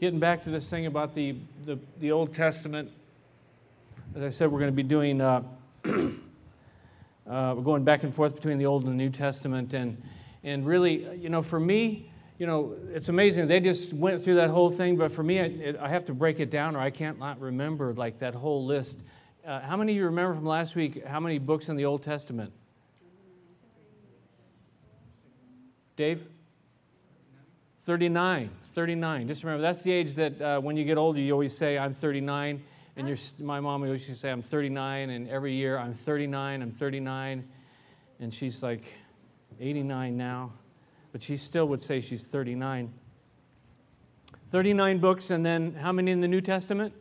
getting back to this thing about the, the, the Old Testament, as I said, we're going to be doing, uh, uh, we're going back and forth between the Old and the New Testament. And, and really, you know, for me, you know, it's amazing. They just went through that whole thing, but for me, I, I have to break it down or I can't not remember like that whole list. Uh, how many of you remember from last week how many books in the Old Testament? Dave? 39. 39. Just remember, that's the age that uh, when you get older, you always say, I'm 39. And my mom always used to say, I'm 39. And every year, I'm 39, I'm 39. And she's like 89 now. But she still would say she's 39. 39 books, and then how many in the New Testament?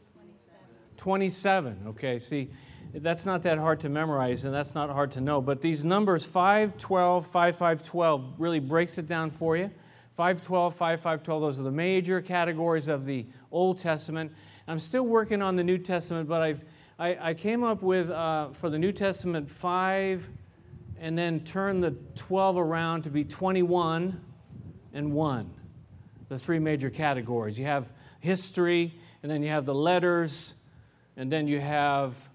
27. 27. Okay, see, that's not that hard to memorize, and that's not hard to know. But these numbers, 5, 12, 5, 5, 12, really breaks it down for you. 512, 5512, those are the major categories of the Old Testament. I'm still working on the New Testament, but I've, I, I came up with, uh, for the New Testament, 5 and then turn the 12 around to be 21 and 1. The three major categories. You have history, and then you have the letters, and then you have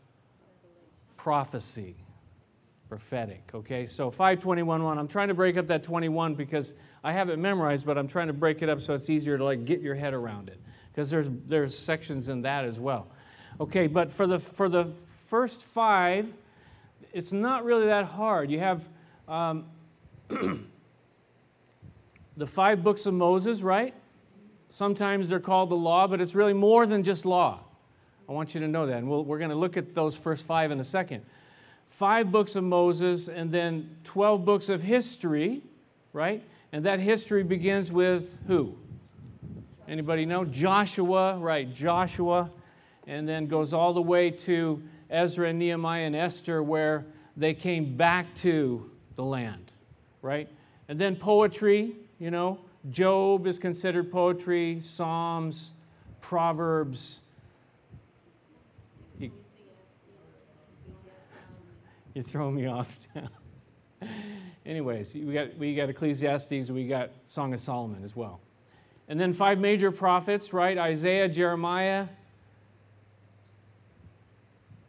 prophecy prophetic. Okay, so 521 1. I'm trying to break up that 21 because I have it memorized, but I'm trying to break it up so it's easier to like get your head around it because there's there's sections in that as well. Okay, but for the for the first five, it's not really that hard. You have um, the five books of Moses, right? Sometimes they're called the law, but it's really more than just law. I want you to know that. And we we are going to look at those first five in a second five books of Moses and then 12 books of history, right? And that history begins with who? Anybody know? Joshua, right? Joshua. And then goes all the way to Ezra and Nehemiah and Esther, where they came back to the land, right? And then poetry, you know, Job is considered poetry, Psalms, Proverbs, You're throwing me off now. Anyways, we got, we got Ecclesiastes, we got Song of Solomon as well. And then five major prophets, right? Isaiah, Jeremiah,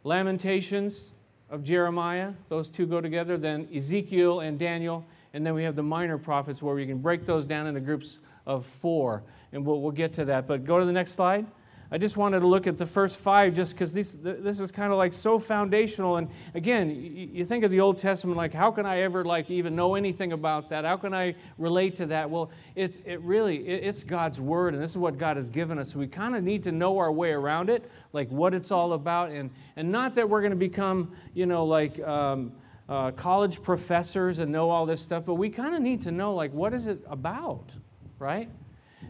Lamentations of Jeremiah, those two go together. Then Ezekiel and Daniel. And then we have the minor prophets where we can break those down into groups of four. And we'll, we'll get to that. But go to the next slide. I just wanted to look at the first five just because this, this is kind of like so foundational. And again, you think of the Old Testament, like, how can I ever like even know anything about that? How can I relate to that? Well, it's, it really, it's God's Word, and this is what God has given us. We kind of need to know our way around it, like what it's all about. And, and not that we're going to become, you know, like um, uh, college professors and know all this stuff, but we kind of need to know, like, what is it about, right?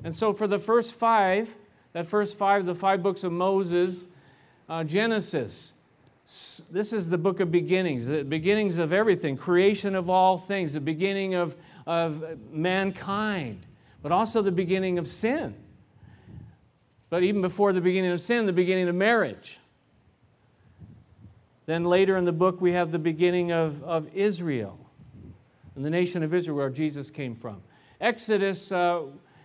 And so for the first five, that first five, the five books of Moses, uh, Genesis. This is the book of beginnings, the beginnings of everything, creation of all things, the beginning of, of mankind, but also the beginning of sin. But even before the beginning of sin, the beginning of marriage. Then later in the book, we have the beginning of, of Israel and the nation of Israel, where Jesus came from. Exodus uh,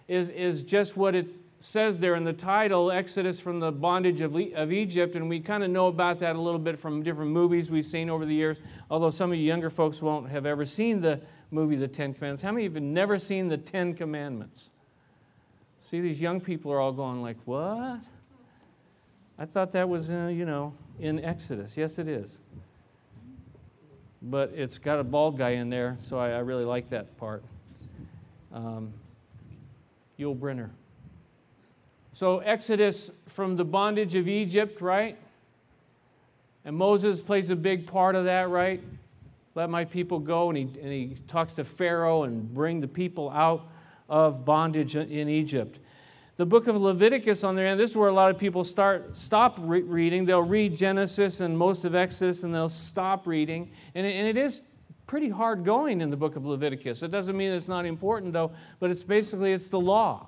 is, is just what it says there in the title, Exodus from the bondage of, of Egypt, and we kind of know about that a little bit from different movies we've seen over the years, although some of you younger folks won't have ever seen the movie The Ten Commandments. How many of you have never seen The Ten Commandments? See, these young people are all going like, what? I thought that was, uh, you know, in Exodus. Yes, it is. But it's got a bald guy in there, so I, I really like that part. Um, Yul Brynner. So, Exodus from the bondage of Egypt, right? And Moses plays a big part of that, right? Let my people go. And he, and he talks to Pharaoh and bring the people out of bondage in Egypt. The book of Leviticus, on the end, this is where a lot of people start stop re- reading. They'll read Genesis and most of Exodus, and they'll stop reading. And it, and it is pretty hard going in the book of Leviticus. It doesn't mean it's not important, though, but it's basically it's the law.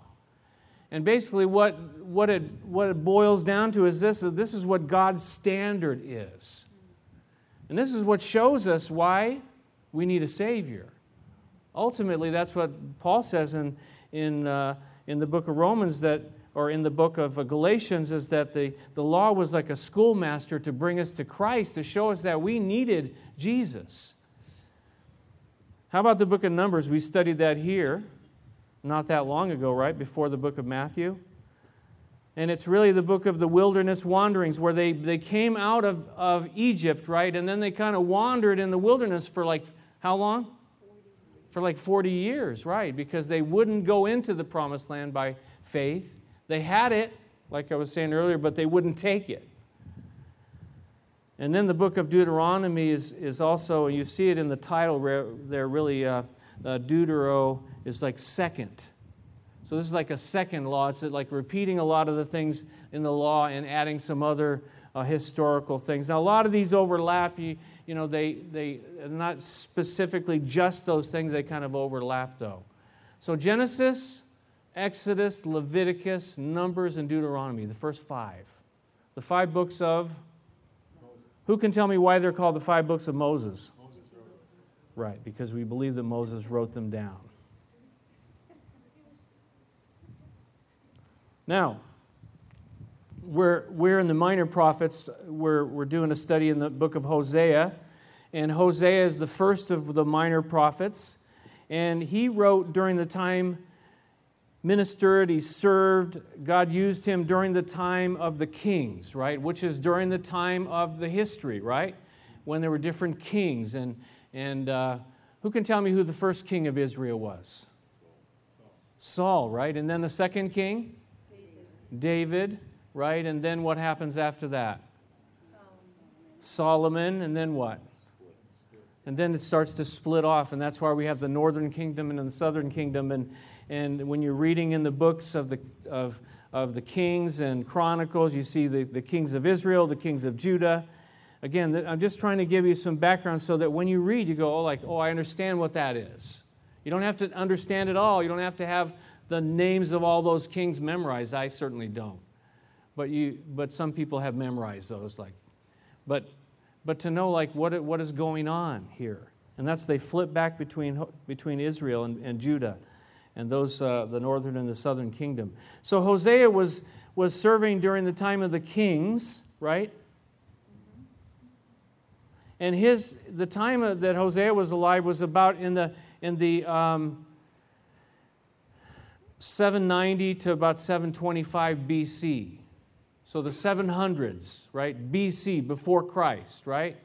And basically, what, what, it, what it boils down to is this this is what God's standard is. And this is what shows us why we need a Savior. Ultimately, that's what Paul says in, in, uh, in the book of Romans that, or in the book of Galatians, is that the, the law was like a schoolmaster to bring us to Christ, to show us that we needed Jesus. How about the book of Numbers? We studied that here not that long ago, right? Before the book of Matthew. And it's really the book of the wilderness wanderings where they, they came out of, of Egypt, right? And then they kind of wandered in the wilderness for like how long? For like 40 years, right? Because they wouldn't go into the promised land by faith. They had it, like I was saying earlier, but they wouldn't take it. And then the book of Deuteronomy is, is also, and you see it in the title where there, really, uh, uh, Deutero is like second. So this is like a second law. It's like repeating a lot of the things in the law and adding some other uh, historical things. Now, a lot of these overlap. You, you know, they, they not specifically just those things, they kind of overlap though. So Genesis, Exodus, Leviticus, Numbers, and Deuteronomy, the first five. The five books of. Who can tell me why they're called the five books of Moses? Right, because we believe that Moses wrote them down. Now, we're, we're in the minor prophets. We're, we're doing a study in the book of Hosea. And Hosea is the first of the minor prophets. And he wrote during the time, ministered, he served. God used him during the time of the kings, right? Which is during the time of the history, right? When there were different kings. And, and uh, who can tell me who the first king of Israel was? Saul, right? And then the second king? David, right? And then what happens after that? Solomon. Solomon, and then what? And then it starts to split off, and that's why we have the northern kingdom and the southern kingdom. And, and when you're reading in the books of the, of, of the kings and chronicles, you see the, the kings of Israel, the kings of Judah. Again, I'm just trying to give you some background so that when you read, you go, oh, like, oh, I understand what that is. You don't have to understand it all. You don't have to have the names of all those kings memorized. I certainly don't. But, you, but some people have memorized those. Like, but, but to know like what, what is going on here. And that's they flip back between, between Israel and, and Judah and those, uh, the northern and the southern kingdom. So Hosea was, was serving during the time of the kings, right? And his, the time that Hosea was alive was about in the, in the um, 790 to about 725 BC. So the 700s, right? BC, before Christ, right?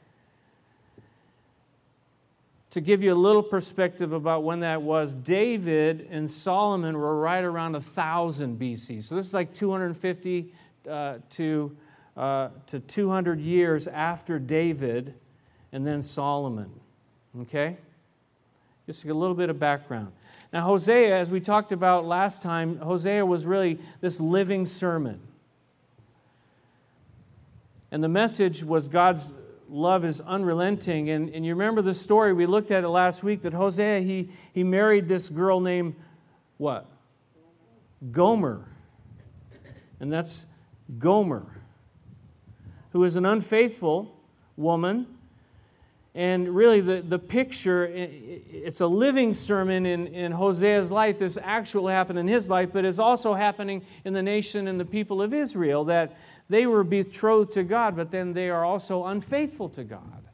To give you a little perspective about when that was, David and Solomon were right around 1000 BC. So this is like 250 uh, to, uh, to 200 years after David and then Solomon. Okay? Just a little bit of background. Now, Hosea, as we talked about last time, Hosea was really this living sermon. And the message was God's love is unrelenting. And, and you remember the story, we looked at it last week, that Hosea, he, he married this girl named what? Gomer. And that's Gomer, who is an unfaithful woman and really, the, the picture, it's a living sermon in, in Hosea's life. This actually happened in his life, but it's also happening in the nation and the people of Israel that they were betrothed to God, but then they are also unfaithful to God.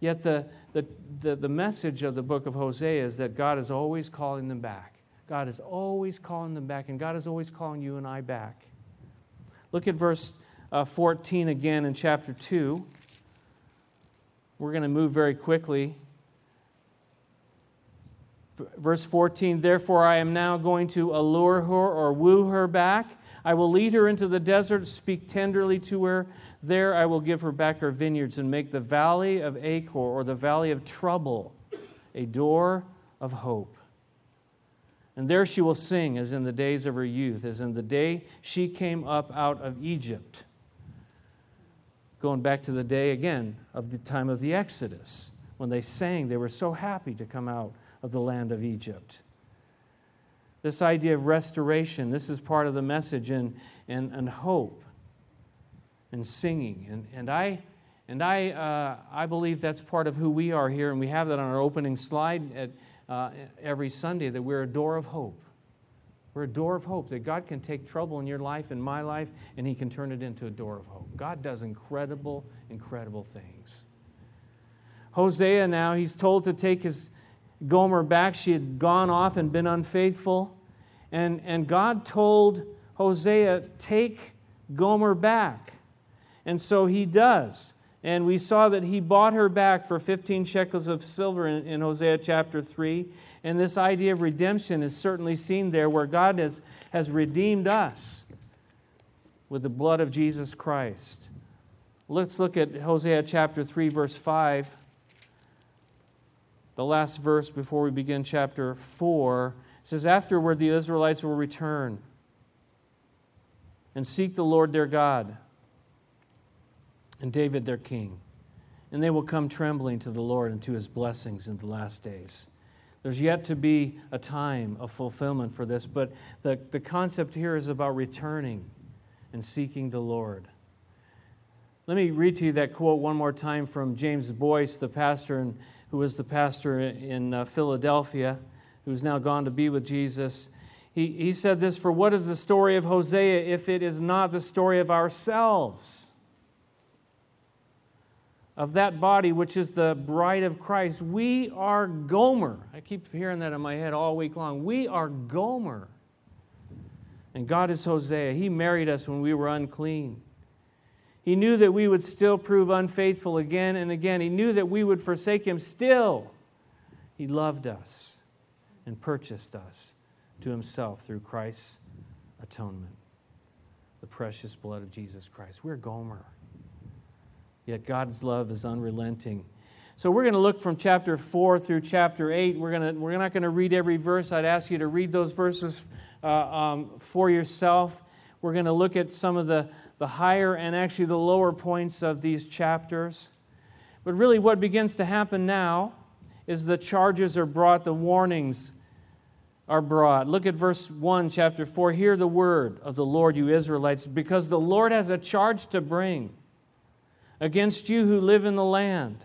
Yet the, the, the, the message of the book of Hosea is that God is always calling them back. God is always calling them back, and God is always calling you and I back. Look at verse uh, 14 again in chapter 2. We're going to move very quickly. Verse 14, therefore I am now going to allure her or woo her back. I will lead her into the desert, speak tenderly to her. There I will give her back her vineyards and make the valley of Achor or the valley of trouble a door of hope. And there she will sing as in the days of her youth, as in the day she came up out of Egypt going back to the day again of the time of the Exodus, when they sang, they were so happy to come out of the land of Egypt. This idea of restoration, this is part of the message, and, and, and hope and singing. And, and I, and I, uh, I believe that's part of who we are here, and we have that on our opening slide at, uh, every Sunday that we're a door of hope. We're a door of hope that God can take trouble in your life, in my life, and He can turn it into a door of hope. God does incredible, incredible things. Hosea now, he's told to take his Gomer back. She had gone off and been unfaithful. And, and God told Hosea, take Gomer back. And so he does. And we saw that he bought her back for 15 shekels of silver in, in Hosea chapter 3. And this idea of redemption is certainly seen there where God has, has redeemed us with the blood of Jesus Christ. Let's look at Hosea chapter 3, verse 5. The last verse before we begin chapter 4 says, Afterward the Israelites will return and seek the Lord their God and David their king. And they will come trembling to the Lord and to his blessings in the last days. There's yet to be a time of fulfillment for this, but the, the concept here is about returning and seeking the Lord. Let me read to you that quote one more time from James Boice, the pastor in, who was the pastor in uh, Philadelphia, who's now gone to be with Jesus. He, he said this For what is the story of Hosea if it is not the story of ourselves? Of that body, which is the bride of Christ. We are Gomer. I keep hearing that in my head all week long. We are Gomer. And God is Hosea. He married us when we were unclean. He knew that we would still prove unfaithful again and again. He knew that we would forsake Him still. He loved us and purchased us to Himself through Christ's atonement, the precious blood of Jesus Christ. We're Gomer. Yet God's love is unrelenting. So we're going to look from chapter 4 through chapter 8. We're, going to, we're not going to read every verse. I'd ask you to read those verses uh, um, for yourself. We're going to look at some of the, the higher and actually the lower points of these chapters. But really, what begins to happen now is the charges are brought, the warnings are brought. Look at verse 1, chapter 4. Hear the word of the Lord, you Israelites, because the Lord has a charge to bring against you who live in the land.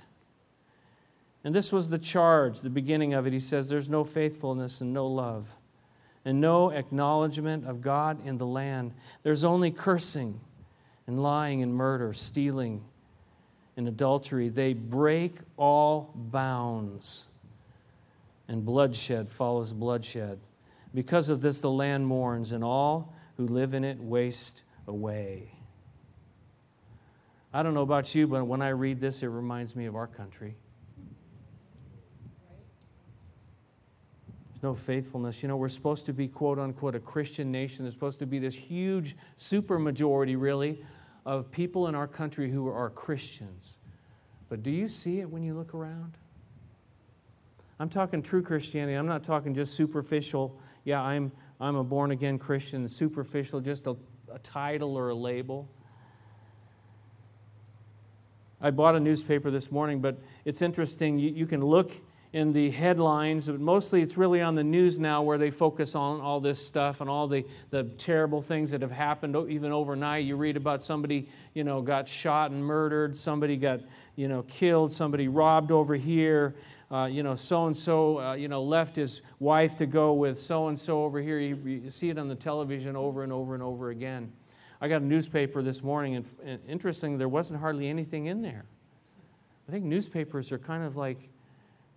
And this was the charge, the beginning of it. He says, There's no faithfulness and no love, and no acknowledgement of God in the land. There's only cursing and lying and murder, stealing and adultery. They break all bounds, and bloodshed follows bloodshed. Because of this, the land mourns, and all who live in it waste away. I don't know about you, but when I read this, it reminds me of our country. There's no faithfulness. You know, we're supposed to be, quote unquote, a Christian nation. There's supposed to be this huge super majority, really, of people in our country who are Christians. But do you see it when you look around? I'm talking true Christianity. I'm not talking just superficial. Yeah, I'm, I'm a born again Christian, superficial, just a, a title or a label. I bought a newspaper this morning, but it's interesting. You, you, can look in the headlines, but mostly it's really on the news now where they focus on all this stuff and all the, the terrible things that have happened even overnight. You read about somebody, you know, got shot and murdered, somebody got, you know, killed, somebody robbed over here. Uh, you know, so and so, you know, left his wife to go with so and so over here. You, you see it on the television over and over and over again. I got a newspaper this morning, and, and interesting, there wasn't hardly anything in there. I think newspapers are kind of like,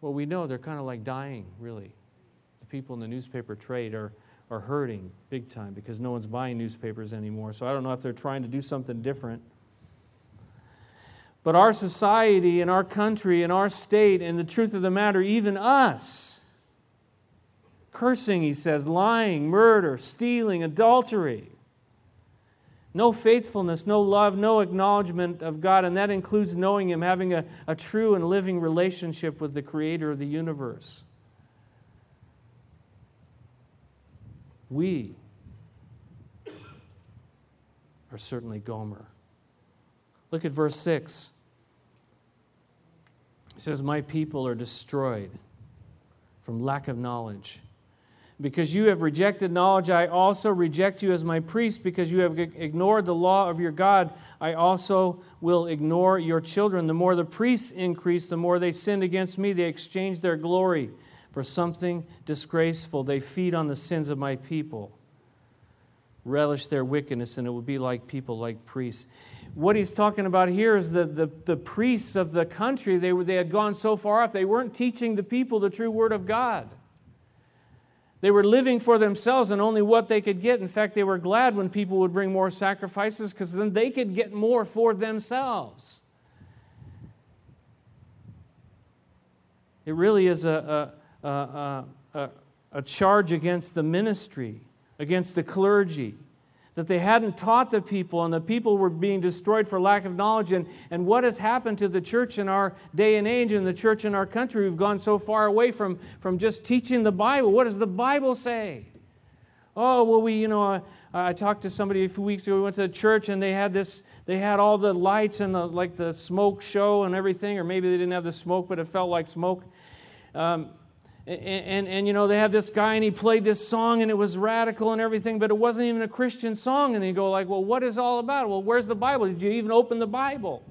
well, we know they're kind of like dying, really. The people in the newspaper trade are, are hurting big time because no one's buying newspapers anymore. So I don't know if they're trying to do something different. But our society and our country and our state, and the truth of the matter, even us, cursing, he says, lying, murder, stealing, adultery no faithfulness, no love, no acknowledgement of God, and that includes knowing Him, having a, a true and living relationship with the Creator of the universe. We are certainly Gomer. Look at verse 6. He says, My people are destroyed from lack of knowledge. Because you have rejected knowledge, I also reject you as my priest. Because you have ignored the law of your God, I also will ignore your children. The more the priests increase, the more they sinned against me. They exchanged their glory for something disgraceful. They feed on the sins of my people. relish their wickedness, and it would be like people like priests. What he's talking about here is the, the, the priests of the country, they, they had gone so far off, they weren't teaching the people the true word of God. They were living for themselves and only what they could get. In fact, they were glad when people would bring more sacrifices because then they could get more for themselves. It really is a, a, a, a, a charge against the ministry, against the clergy that they hadn't taught the people, and the people were being destroyed for lack of knowledge. And, and what has happened to the church in our day and age and the church in our country? We've gone so far away from, from just teaching the Bible. What does the Bible say? Oh, well, we, you know, I, I talked to somebody a few weeks ago. We went to church and they had this, they had all the lights and the, like the smoke show and everything, or maybe they didn't have the smoke, but it felt like smoke. Um, and, and, and, you know, they had this guy and he played this song and it was radical and everything, but it wasn't even a Christian song. And you go like, well, what is all about? Well, where's the Bible? Did you even open the Bible?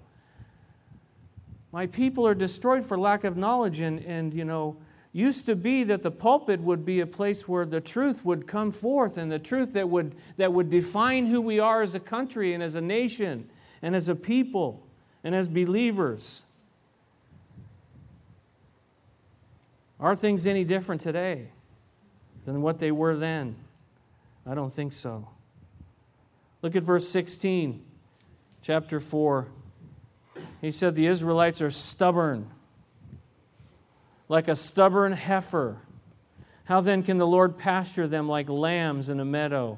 My people are destroyed for lack of knowledge. And, and you know, used to be that the pulpit would be a place where the truth would come forth and the truth that would, that would define who we are as a country and as a nation and as a people and as believers. Are things any different today than what they were then? I don't think so. Look at verse 16, chapter 4. He said, The Israelites are stubborn, like a stubborn heifer. How then can the Lord pasture them like lambs in a meadow?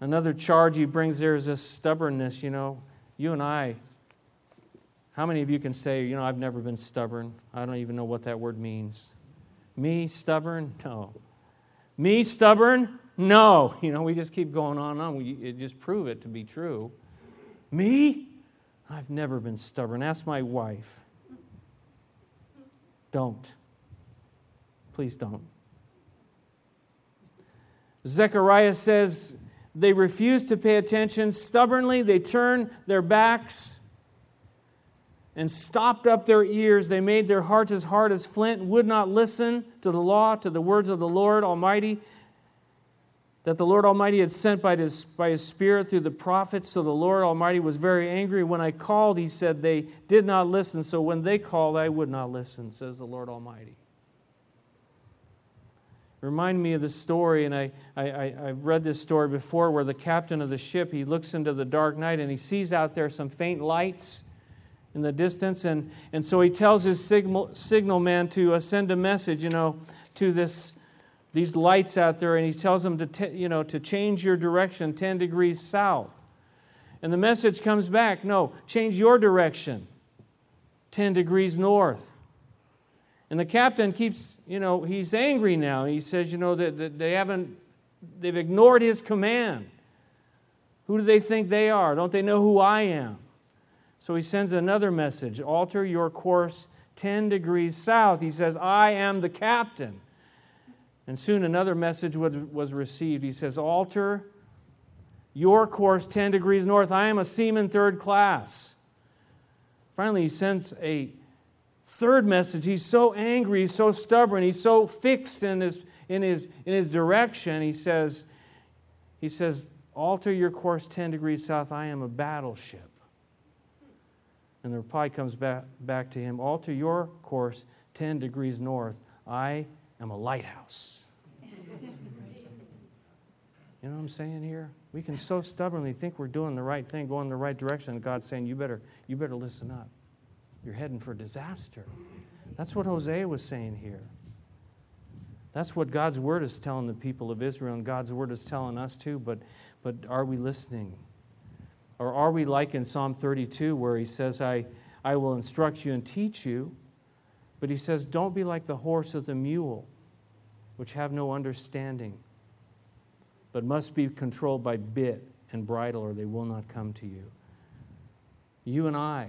Another charge he brings there is this stubbornness. You know, you and I how many of you can say, you know, I've never been stubborn? I don't even know what that word means. Me, stubborn? No. Me, stubborn? No. You know, we just keep going on and on. We just prove it to be true. Me? I've never been stubborn. Ask my wife. Don't. Please don't. Zechariah says they refuse to pay attention. Stubbornly, they turn their backs and stopped up their ears. They made their hearts as hard as flint and would not listen to the law, to the words of the Lord Almighty, that the Lord Almighty had sent by his, by his Spirit through the prophets. So the Lord Almighty was very angry. When I called, he said, they did not listen. So when they called, I would not listen, says the Lord Almighty. Remind me of the story, and I, I, I, I've read this story before, where the captain of the ship, he looks into the dark night and he sees out there some faint lights in the distance. And, and so he tells his signal, signal man to uh, send a message, you know, to this, these lights out there. And he tells them to, t- you know, to change your direction 10 degrees south. And the message comes back no, change your direction 10 degrees north. And the captain keeps, you know, he's angry now. He says, you know, that, that they haven't, they've ignored his command. Who do they think they are? Don't they know who I am? So he sends another message alter your course 10 degrees south. He says, I am the captain. And soon another message was received. He says, Alter your course 10 degrees north. I am a seaman third class. Finally, he sends a third message. He's so angry, he's so stubborn, he's so fixed in his, in his, in his direction. He says, he says, Alter your course 10 degrees south. I am a battleship. And the reply comes back, back to him Alter your course 10 degrees north. I am a lighthouse. You know what I'm saying here? We can so stubbornly think we're doing the right thing, going the right direction, and God's saying, you better, you better listen up. You're heading for disaster. That's what Hosea was saying here. That's what God's word is telling the people of Israel, and God's word is telling us too, but, but are we listening? Or are we like in Psalm 32 where he says, I, I will instruct you and teach you? But he says, Don't be like the horse or the mule, which have no understanding, but must be controlled by bit and bridle, or they will not come to you. You and I,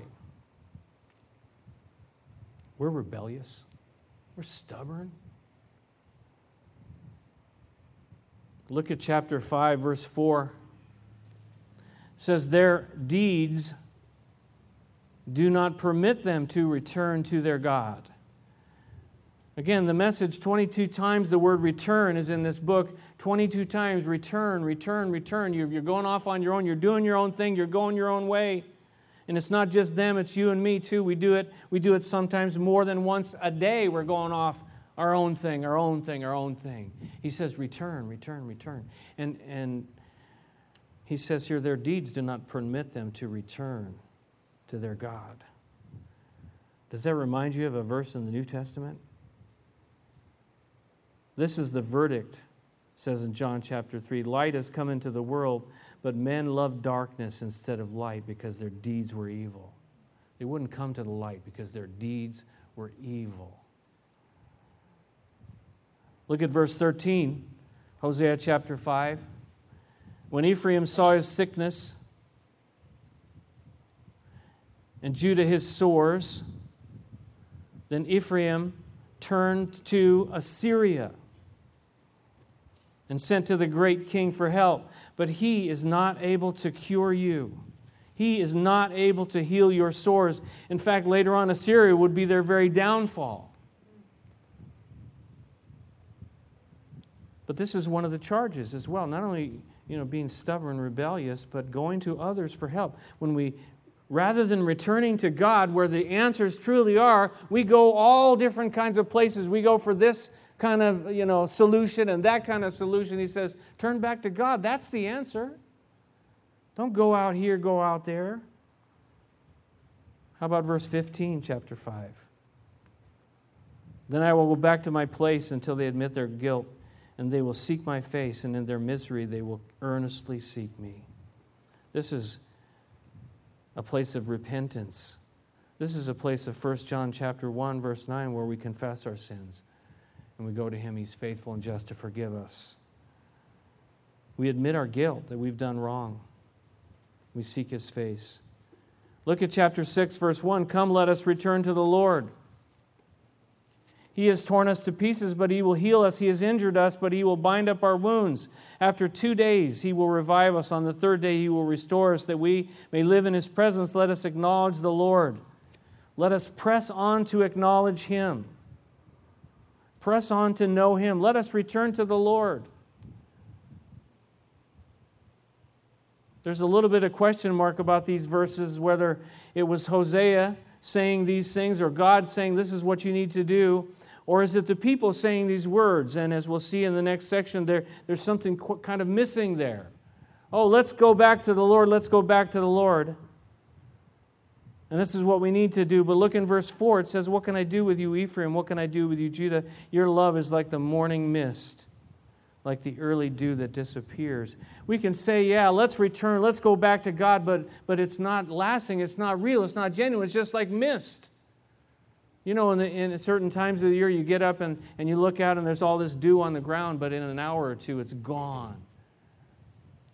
we're rebellious, we're stubborn. Look at chapter 5, verse 4 says their deeds do not permit them to return to their God. Again, the message 22 times the word return is in this book. 22 times return, return, return. You're, going off on your own. You're doing your own thing. You're going your own way. And it's not just them, it's you and me too. We do it, we do it sometimes more than once a day. We're going off our own thing, our own thing, our own thing. He says, return, return, return. And, and he says here, their deeds do not permit them to return to their God. Does that remind you of a verse in the New Testament? This is the verdict, says in John chapter 3. Light has come into the world, but men loved darkness instead of light because their deeds were evil. They wouldn't come to the light because their deeds were evil. Look at verse 13, Hosea chapter 5. When Ephraim saw his sickness and Judah his sores, then Ephraim turned to Assyria and sent to the great king for help. But he is not able to cure you. He is not able to heal your sores. In fact, later on, Assyria would be their very downfall. But this is one of the charges as well. Not only you know, being stubborn, rebellious, but going to others for help. When we, rather than returning to God where the answers truly are, we go all different kinds of places. We go for this kind of you know solution and that kind of solution. He says turn back to god. That's the answer. Don't go out here go out there. How about verse 15 chapter 5 then i will go back to my place until they admit their guilt and they will seek my face and in their misery they will earnestly seek me this is a place of repentance this is a place of 1 john chapter 1 verse 9 where we confess our sins and we go to Him, He's faithful and just to forgive us. We admit our guilt, that we've done wrong. We seek His face. Look at chapter 6, verse 1. Come, let us return to the Lord. He has torn us to pieces, but He will heal us. He has injured us, but He will bind up our wounds. After two days, He will revive us. On the third day, He will restore us, that we may live in His presence. Let us acknowledge the Lord. Let us press on to acknowledge Him. Press on to know Him. Let us return to the Lord. There's a little bit of question mark about these verses whether it was Hosea saying these things or God saying this is what you need to do, or is it the people saying these words? And as we'll see in the next section, there, there's something kind of missing there. Oh, let's go back to the Lord, let's go back to the Lord. And this is what we need to do. But look in verse 4. It says, What can I do with you, Ephraim? What can I do with you, Judah? Your love is like the morning mist, like the early dew that disappears. We can say, Yeah, let's return, let's go back to God, but, but it's not lasting, it's not real, it's not genuine, it's just like mist. You know, in, the, in certain times of the year, you get up and, and you look out and there's all this dew on the ground, but in an hour or two, it's gone.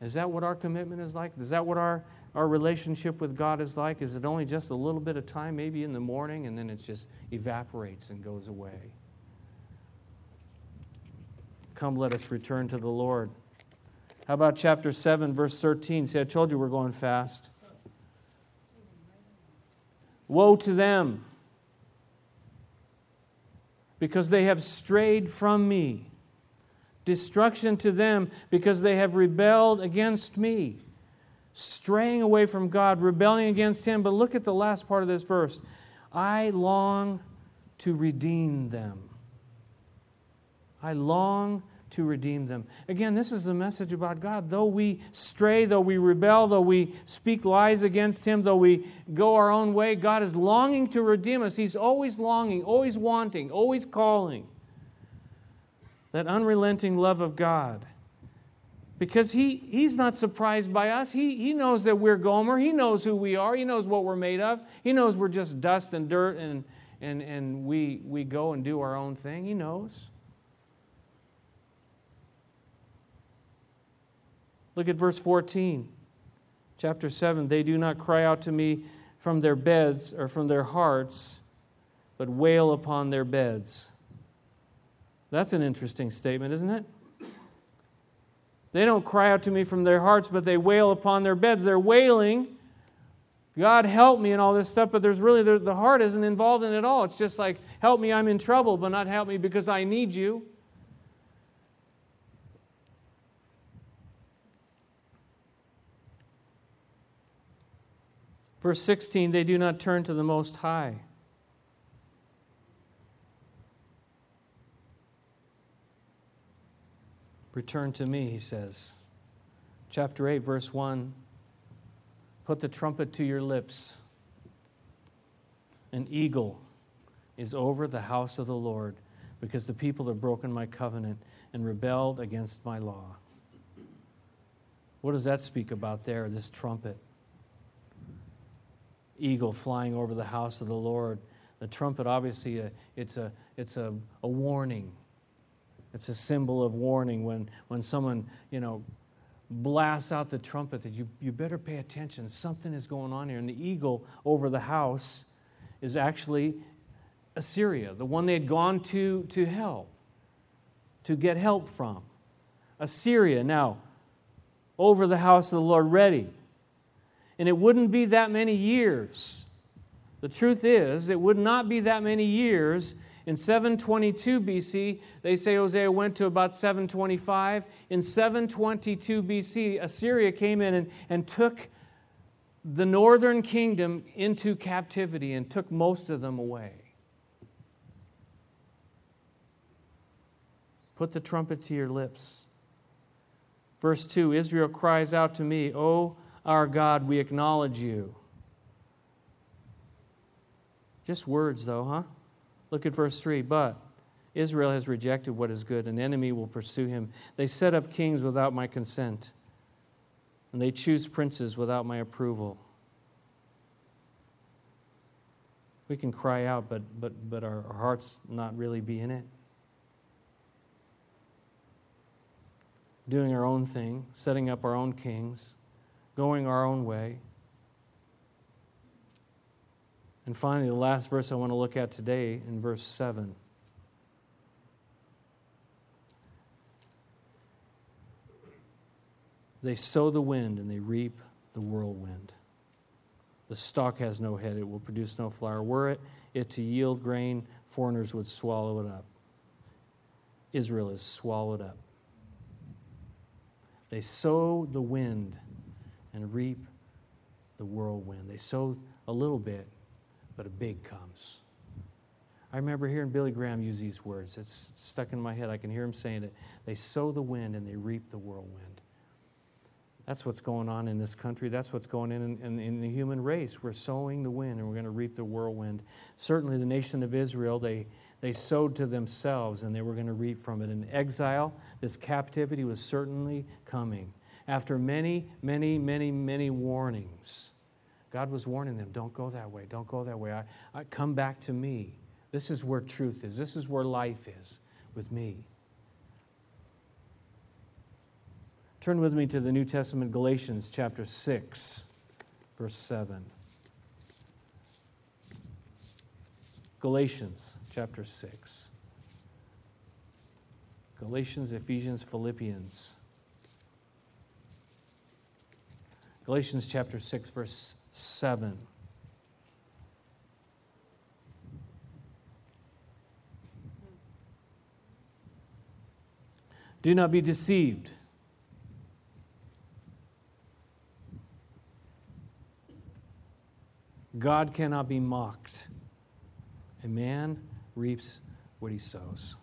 Is that what our commitment is like? Is that what our our relationship with God is like? Is it only just a little bit of time, maybe in the morning, and then it just evaporates and goes away? Come, let us return to the Lord. How about chapter 7, verse 13? See, I told you we're going fast. Woe to them, because they have strayed from me. Destruction to them, because they have rebelled against me straying away from God, rebelling against Him. But look at the last part of this verse I long to redeem them. I long to redeem them. Again, this is the message about God. Though we stray, though we rebel, though we speak lies against Him, though we go our own way, God is longing to redeem us. He's always longing, always wanting, always calling. That unrelenting love of God because he, he's not surprised by us. He, he knows that we're Gomer. He knows who we are. He knows what we're made of. He knows we're just dust and dirt and, and, and we, we go and do our own thing. He knows. Look at verse 14, chapter 7. They do not cry out to me from their beds or from their hearts, but wail upon their beds. That's an interesting statement, isn't it? They don't cry out to me from their hearts, but they wail upon their beds. They're wailing God help me and all this stuff, but there's really, the heart isn't involved in it all. It's just like, help me, I'm in trouble, but not help me because I need you. Verse 16, they do not turn to the Most High. Return to me, he says. Chapter 8, verse 1 Put the trumpet to your lips. An eagle is over the house of the Lord because the people have broken my covenant and rebelled against my law. What does that speak about there, this trumpet? Eagle flying over the house of the Lord. The trumpet, obviously, uh, it's, a, it's a, a warning. It's a symbol of warning when, when someone, you know, blasts out the trumpet that you, you better pay attention. Something is going on here. And the eagle over the house is actually Assyria, the one they had gone to to help, to get help from. Assyria now over the house of the Lord ready. And it wouldn't be that many years. The truth is, it would not be that many years in 722 BC, they say Hosea went to about 725. In 722 BC, Assyria came in and, and took the northern kingdom into captivity and took most of them away. Put the trumpet to your lips. Verse 2 Israel cries out to me, O our God, we acknowledge you. Just words, though, huh? Look at verse 3. But Israel has rejected what is good, an enemy will pursue him. They set up kings without my consent, and they choose princes without my approval. We can cry out, but, but, but our, our hearts not really be in it. Doing our own thing, setting up our own kings, going our own way. And finally, the last verse I want to look at today in verse 7. They sow the wind and they reap the whirlwind. The stalk has no head, it will produce no flower. Were it, it to yield grain, foreigners would swallow it up. Israel is swallowed up. They sow the wind and reap the whirlwind. They sow a little bit but a big comes. I remember hearing Billy Graham use these words. It's stuck in my head. I can hear him saying it. They sow the wind and they reap the whirlwind. That's what's going on in this country. That's what's going on in, in, in, the human race. We're sowing the wind and we're going to reap the whirlwind. Certainly, the nation of Israel, they, they sowed to themselves and they were going to reap from it. In exile, this captivity was certainly coming. After many, many, many, many warnings, God was warning them don't go that way, don't go that way. I, I, come back to me. This is where truth is, this is where life is with me. Turn with me to the New Testament, Galatians chapter 6, verse 7. Galatians chapter 6. Galatians, Ephesians, Philippians. Galatians chapter 6, verse 7. Do not be deceived. God cannot be mocked. A man reaps what he sows.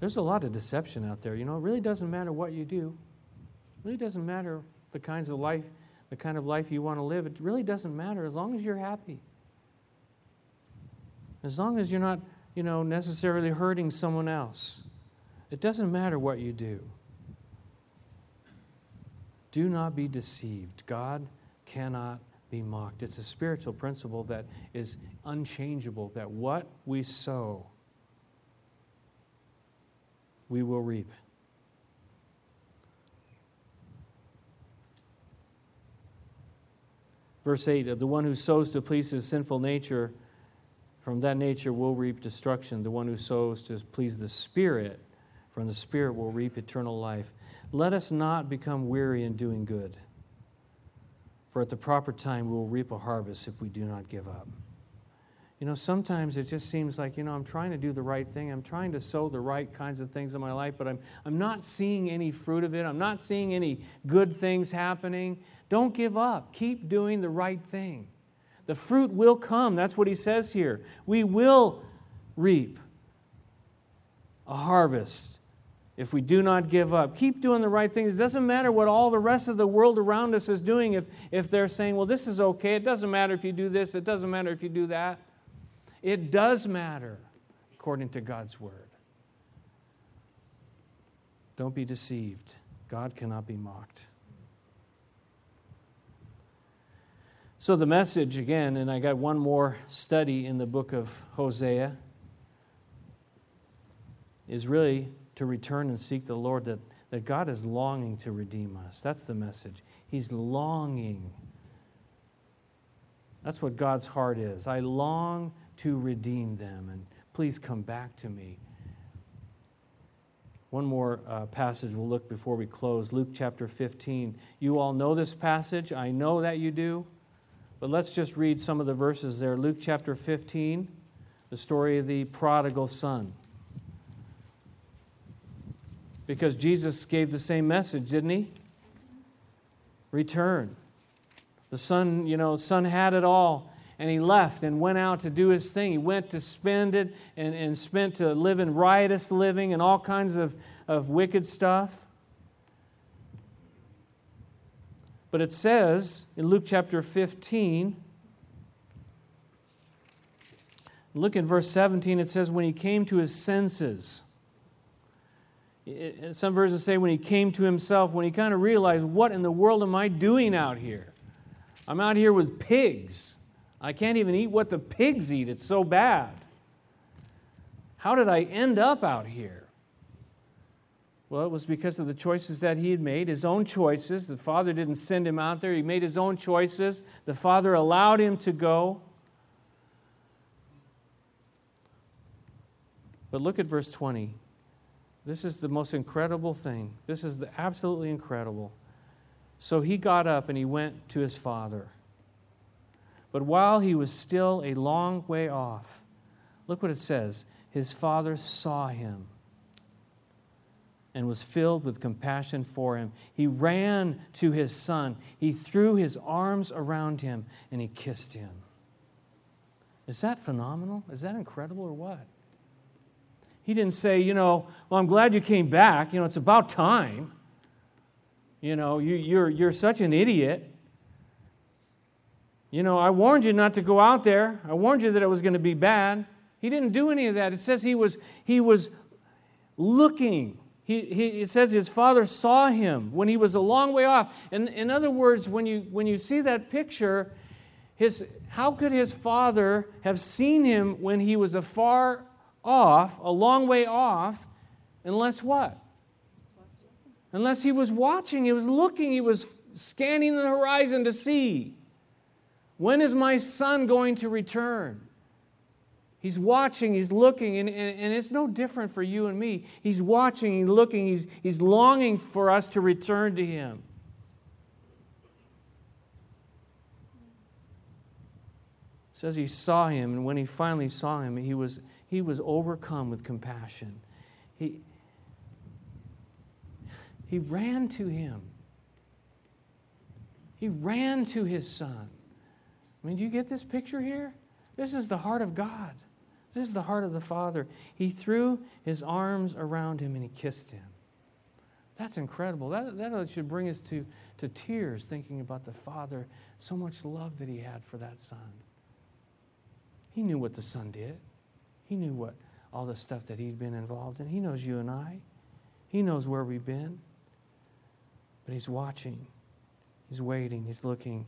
There's a lot of deception out there. You know, it really doesn't matter what you do. It really doesn't matter the kinds of life the kind of life you want to live, it really doesn't matter as long as you're happy. As long as you're not, you know, necessarily hurting someone else. It doesn't matter what you do. Do not be deceived. God cannot be mocked. It's a spiritual principle that is unchangeable that what we sow, we will reap. Verse 8 of the one who sows to please his sinful nature, from that nature will reap destruction. The one who sows to please the Spirit, from the Spirit will reap eternal life. Let us not become weary in doing good, For at the proper time we will reap a harvest if we do not give up. You know, sometimes it just seems like, you know, I'm trying to do the right thing. I'm trying to sow the right kinds of things in my life, but I'm, I'm not seeing any fruit of it. I'm not seeing any good things happening. Don't give up. Keep doing the right thing. The fruit will come. That's what he says here. We will reap a harvest if we do not give up. Keep doing the right things. It doesn't matter what all the rest of the world around us is doing if, if they're saying, well, this is okay. It doesn't matter if you do this. It doesn't matter if you do that. It does matter according to God's word. Don't be deceived. God cannot be mocked. So, the message again, and I got one more study in the book of Hosea, is really to return and seek the Lord, that, that God is longing to redeem us. That's the message. He's longing. That's what God's heart is. I long to redeem them. And please come back to me. One more uh, passage we'll look before we close Luke chapter 15. You all know this passage. I know that you do. But let's just read some of the verses there. Luke chapter 15, the story of the prodigal son. Because Jesus gave the same message, didn't he? Return. The son, you know, son had it all and he left and went out to do his thing. He went to spend it and, and spent to live in riotous living and all kinds of, of wicked stuff. But it says in Luke chapter 15, look at verse 17, it says, when he came to his senses. some versions say when he came to himself, when he kind of realized, what in the world am I doing out here? I'm out here with pigs. I can't even eat what the pigs eat. It's so bad. How did I end up out here? Well, it was because of the choices that he had made, his own choices. The Father didn't send him out there, he made his own choices. The Father allowed him to go. But look at verse 20. This is the most incredible thing. This is the absolutely incredible. So he got up and he went to his father. But while he was still a long way off, look what it says his father saw him and was filled with compassion for him. He ran to his son, he threw his arms around him, and he kissed him. Is that phenomenal? Is that incredible or what? He didn't say, you know, well, I'm glad you came back. You know, it's about time. You know, you, you're, you're such an idiot. You know, I warned you not to go out there. I warned you that it was going to be bad. He didn't do any of that. It says he was, he was looking. He, he, it says his father saw him when he was a long way off. And in other words, when you, when you see that picture, his, how could his father have seen him when he was afar off, a long way off, unless what? Unless he was watching, he was looking, he was scanning the horizon to see. When is my son going to return? He's watching, he's looking, and, and, and, it's no different for you and me. He's watching, he's looking, he's, he's longing for us to return to him. It says he saw him, and when he finally saw him, he was, he was overcome with compassion. He, he ran to him. He ran to his son. I mean, do you get this picture here? This is the heart of God. This is the heart of the Father. He threw his arms around him and he kissed him. That's incredible. That, that should bring us to, to tears thinking about the Father, so much love that he had for that Son. He knew what the Son did, he knew what all the stuff that he'd been involved in. He knows you and I, he knows where we've been. But he's watching, he's waiting, he's looking.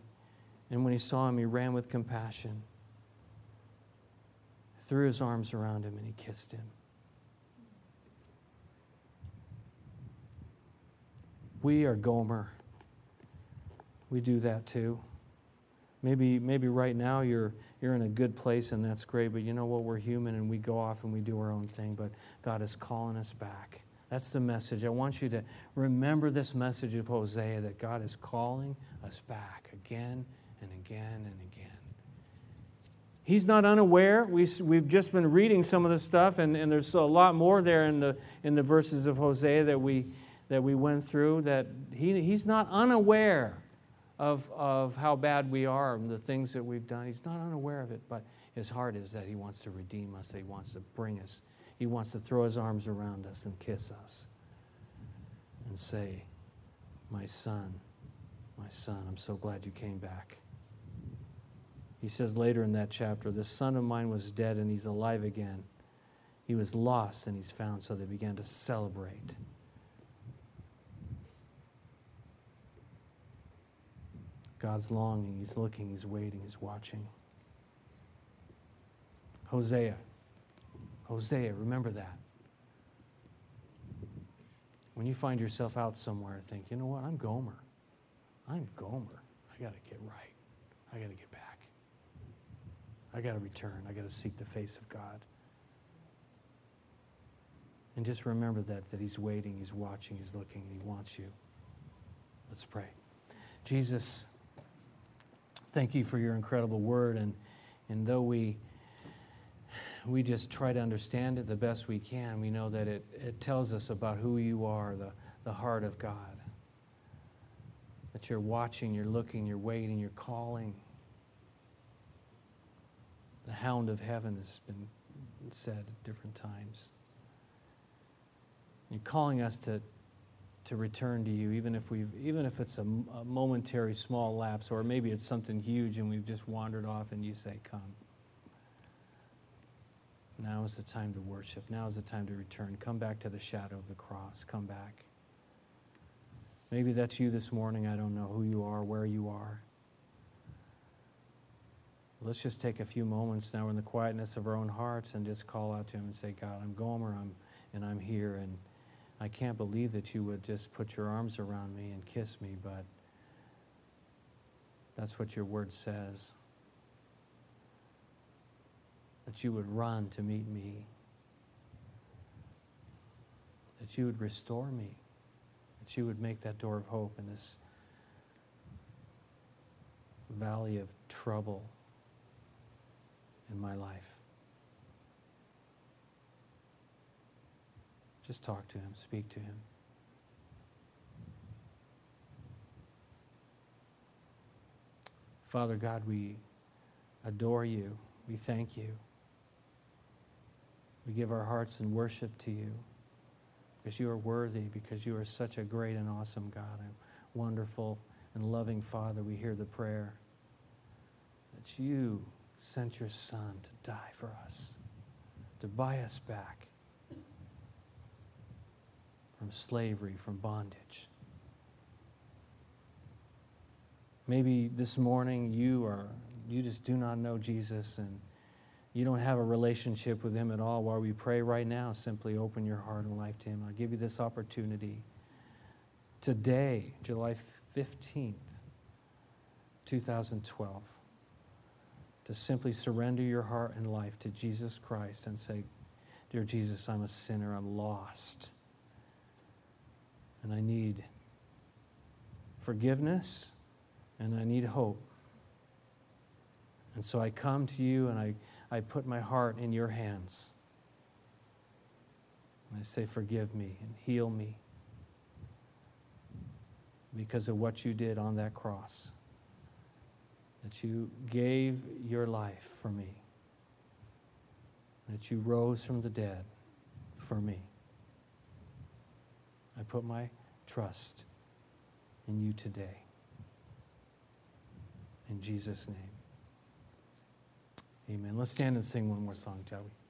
And when he saw him, he ran with compassion, threw his arms around him, and he kissed him. We are Gomer. We do that too. Maybe, maybe right now you're, you're in a good place and that's great, but you know what? We're human and we go off and we do our own thing, but God is calling us back. That's the message. I want you to remember this message of Hosea that God is calling us back again and again and again. He's not unaware. We, we've just been reading some of the stuff, and, and there's a lot more there in the, in the verses of Hosea that we, that we went through, that he, he's not unaware of, of how bad we are and the things that we've done. He's not unaware of it, but his heart is that he wants to redeem us, that he wants to bring us, he wants to throw his arms around us and kiss us and say, My son, my son, I'm so glad you came back. He says later in that chapter, This son of mine was dead and he's alive again. He was lost and he's found, so they began to celebrate. God's longing, he's looking, he's waiting, he's watching. Hosea. Hosea, remember that. When you find yourself out somewhere, think, you know what? I'm Gomer. I'm Gomer. I got to get right. I got to get back. I got to return. I got to seek the face of God. And just remember that, that He's waiting, He's watching, He's looking, He wants you. Let's pray. Jesus, thank you for your incredible word. And, and though we, we just try to understand it the best we can, we know that it, it tells us about who you are, the, the heart of God. That you're watching, you're looking, you're waiting, you're calling the hound of heaven has been said at different times. You're calling us to, to return to you, even if, we've, even if it's a, a momentary small lapse, or maybe it's something huge and we've just wandered off and you say, Come. Now is the time to worship. Now is the time to return. Come back to the shadow of the cross. Come back. Maybe that's you this morning. I don't know who you are, where you are. Let's just take a few moments now in the quietness of our own hearts and just call out to Him and say, God, I'm Gomer, I'm, and I'm here, and I can't believe that you would just put your arms around me and kiss me, but that's what your word says. That you would run to meet me, that you would restore me, that you would make that door of hope in this valley of trouble in my life. Just talk to him, speak to him. Father God, we adore you. We thank you. We give our hearts in worship to you because you are worthy, because you are such a great and awesome God, a wonderful and loving Father. We hear the prayer that you sent your Son to die for us, to buy us back from slavery, from bondage. Maybe this morning you are you just do not know Jesus and you don't have a relationship with him at all. While we pray right now, simply open your heart and life to him. I'll give you this opportunity. Today, July 15th, 2012 to simply surrender your heart and life to Jesus Christ and say, Dear Jesus, I'm a sinner, I'm lost, and I need forgiveness and I need hope. And so I come to you and I, I put my heart in your hands. And I say, Forgive me and heal me because of what you did on that cross that you gave your life for me, that you rose from the dead for me. I put my trust in you today. In Jesus' name. Amen. Let's stand and sing one more song, shall we?